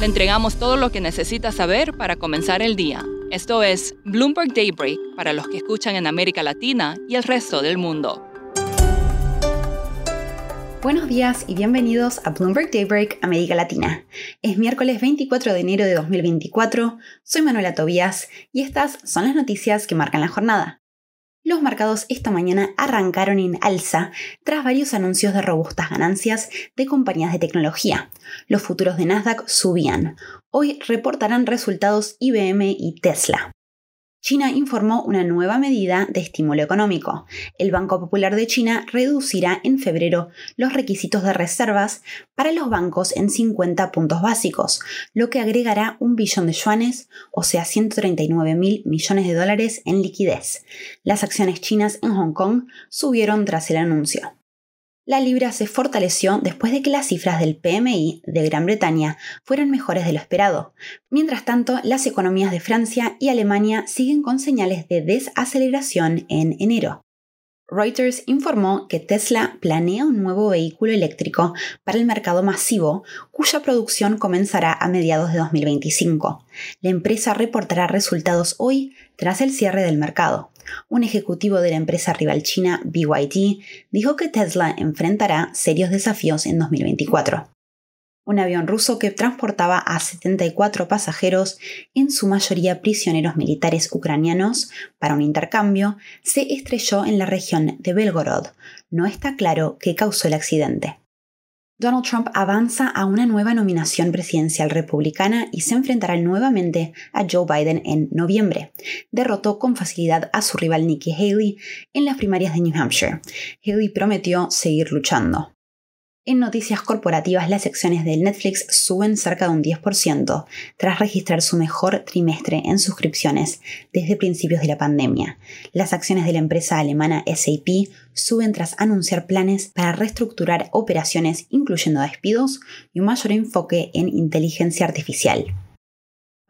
Le entregamos todo lo que necesita saber para comenzar el día. Esto es Bloomberg Daybreak para los que escuchan en América Latina y el resto del mundo. Buenos días y bienvenidos a Bloomberg Daybreak América Latina. Es miércoles 24 de enero de 2024, soy Manuela Tobías y estas son las noticias que marcan la jornada. Los mercados esta mañana arrancaron en alza tras varios anuncios de robustas ganancias de compañías de tecnología. Los futuros de Nasdaq subían. Hoy reportarán resultados IBM y Tesla. China informó una nueva medida de estímulo económico. El Banco Popular de China reducirá en febrero los requisitos de reservas para los bancos en 50 puntos básicos, lo que agregará un billón de yuanes, o sea 139 mil millones de dólares en liquidez. Las acciones chinas en Hong Kong subieron tras el anuncio la libra se fortaleció después de que las cifras del PMI de Gran Bretaña fueran mejores de lo esperado. Mientras tanto, las economías de Francia y Alemania siguen con señales de desaceleración en enero. Reuters informó que Tesla planea un nuevo vehículo eléctrico para el mercado masivo, cuya producción comenzará a mediados de 2025. La empresa reportará resultados hoy tras el cierre del mercado. Un ejecutivo de la empresa rival china BYD dijo que Tesla enfrentará serios desafíos en 2024 un avión ruso que transportaba a 74 pasajeros, en su mayoría prisioneros militares ucranianos, para un intercambio, se estrelló en la región de Belgorod. No está claro qué causó el accidente. Donald Trump avanza a una nueva nominación presidencial republicana y se enfrentará nuevamente a Joe Biden en noviembre. Derrotó con facilidad a su rival Nikki Haley en las primarias de New Hampshire. Haley prometió seguir luchando. En noticias corporativas, las acciones del Netflix suben cerca de un 10%, tras registrar su mejor trimestre en suscripciones desde principios de la pandemia. Las acciones de la empresa alemana SAP suben tras anunciar planes para reestructurar operaciones, incluyendo despidos y un mayor enfoque en inteligencia artificial.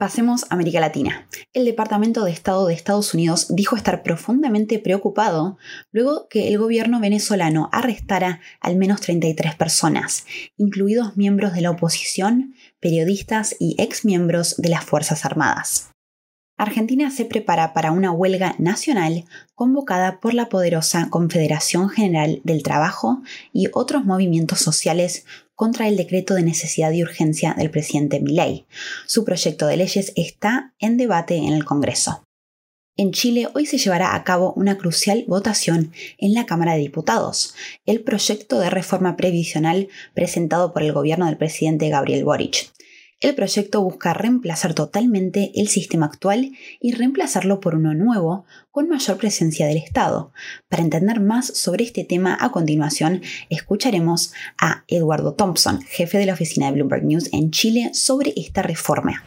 Pasemos a América Latina. El Departamento de Estado de Estados Unidos dijo estar profundamente preocupado luego que el gobierno venezolano arrestara al menos 33 personas, incluidos miembros de la oposición, periodistas y exmiembros de las Fuerzas Armadas. Argentina se prepara para una huelga nacional convocada por la poderosa Confederación General del Trabajo y otros movimientos sociales contra el decreto de necesidad y urgencia del presidente Milei. Su proyecto de leyes está en debate en el Congreso. En Chile hoy se llevará a cabo una crucial votación en la Cámara de Diputados, el proyecto de reforma previsional presentado por el gobierno del presidente Gabriel Boric. El proyecto busca reemplazar totalmente el sistema actual y reemplazarlo por uno nuevo con mayor presencia del Estado. Para entender más sobre este tema, a continuación escucharemos a Eduardo Thompson, jefe de la oficina de Bloomberg News en Chile, sobre esta reforma.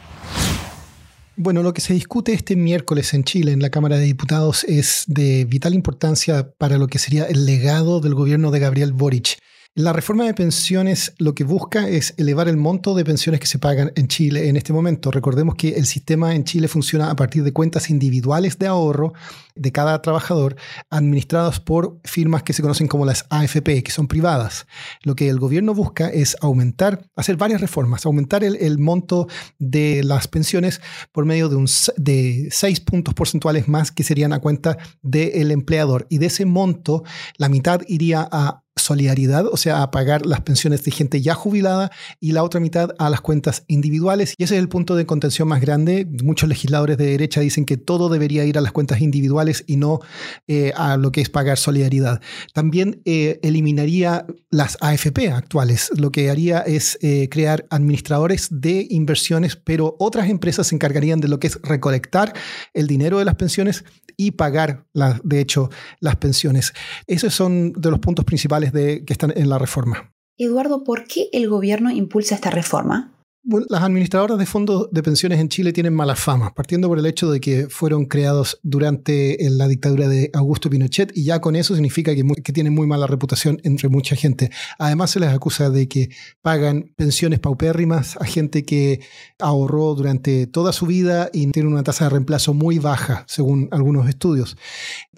Bueno, lo que se discute este miércoles en Chile, en la Cámara de Diputados, es de vital importancia para lo que sería el legado del gobierno de Gabriel Boric. La reforma de pensiones lo que busca es elevar el monto de pensiones que se pagan en Chile en este momento. Recordemos que el sistema en Chile funciona a partir de cuentas individuales de ahorro de cada trabajador administradas por firmas que se conocen como las AFP, que son privadas. Lo que el gobierno busca es aumentar, hacer varias reformas, aumentar el, monto de las pensiones por medio de, un, de seis puntos porcentuales más que serían a cuenta del empleador. Y de ese monto, la mitad iría a solidaridad, o sea, a pagar las pensiones de gente ya jubilada y la otra mitad a las cuentas individuales. Y ese es el punto de contención más grande. Muchos legisladores de derecha dicen que todo debería ir a las cuentas individuales y no eh, a lo que es pagar solidaridad. También eh, eliminaría las AFP actuales. Lo que haría es eh, crear administradores de inversiones, pero otras empresas se encargarían de lo que es recolectar el dinero de las pensiones y pagar, de hecho, las pensiones. Esos son de los puntos principales de, que están en la reforma. Eduardo, ¿por qué el gobierno impulsa esta reforma? Las administradoras de fondos de pensiones en Chile tienen mala fama, partiendo por el hecho de que fueron creados durante la dictadura de Augusto Pinochet y ya con eso significa que, que, tienen muy mala reputación entre mucha gente. Además se les acusa de que pagan pensiones paupérrimas a gente que ahorró durante toda su vida y tiene una tasa de reemplazo muy baja, según algunos estudios.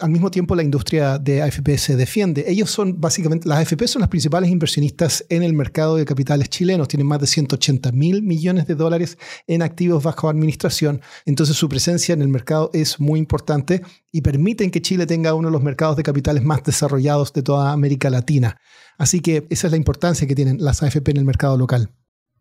Al mismo tiempo la industria de AFP se defiende. Ellos son básicamente, las AFP son las principales inversionistas en el mercado de capitales chilenos, tienen más de 180 mil millones de dólares en activos bajo administración. Entonces su presencia en el mercado es muy importante y permiten que Chile tenga uno de los mercados de capitales más desarrollados de toda América Latina. Así que esa es la importancia que tienen las AFP en el mercado local.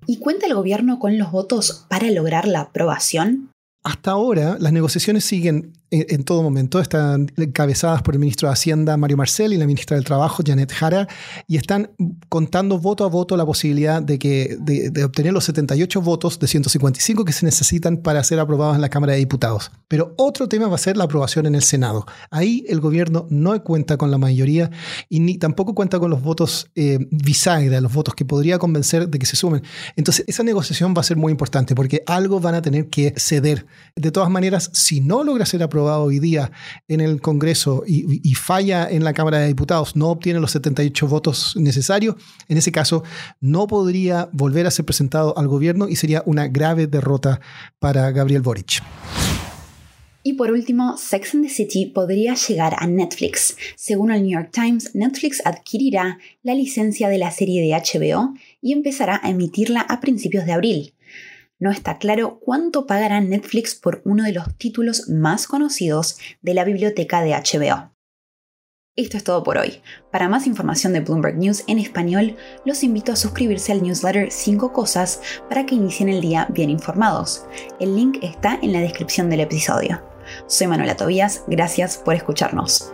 ¿Y cuenta el gobierno con los votos para lograr la aprobación? Hasta ahora, las negociaciones siguen en, todo momento. Están encabezadas por el ministro de Hacienda, Mario Marcel, y la ministra del Trabajo, Janet Jara, y están contando voto a voto la posibilidad de, que, de, obtener los 78 votos de 155 que se necesitan para ser aprobados en la Cámara de Diputados. Pero otro tema va a ser la aprobación en el Senado. Ahí el gobierno no cuenta con la mayoría y ni tampoco cuenta con los votos eh, bisagra, los votos que podría convencer de que se sumen. Entonces, esa negociación va a ser muy importante porque algo van a tener que ceder. De todas maneras, si no logra ser aprobado, hoy día en el Congreso y, falla en la Cámara de Diputados, no obtiene los 78 votos necesarios, en ese caso no podría volver a ser presentado al gobierno y sería una grave derrota para Gabriel Boric. Y por último, Sex and the City podría llegar a Netflix. Según el New York Times, Netflix adquirirá la licencia de la serie de HBO y empezará a emitirla a principios de abril no está claro cuánto pagará Netflix por uno de los títulos más conocidos de la biblioteca de HBO. Esto es todo por hoy. Para más información de Bloomberg News en español, los invito a suscribirse al newsletter 5 cosas para que inicien el día bien informados. El link está en la descripción del episodio. Soy Manuela Tobías, gracias por escucharnos.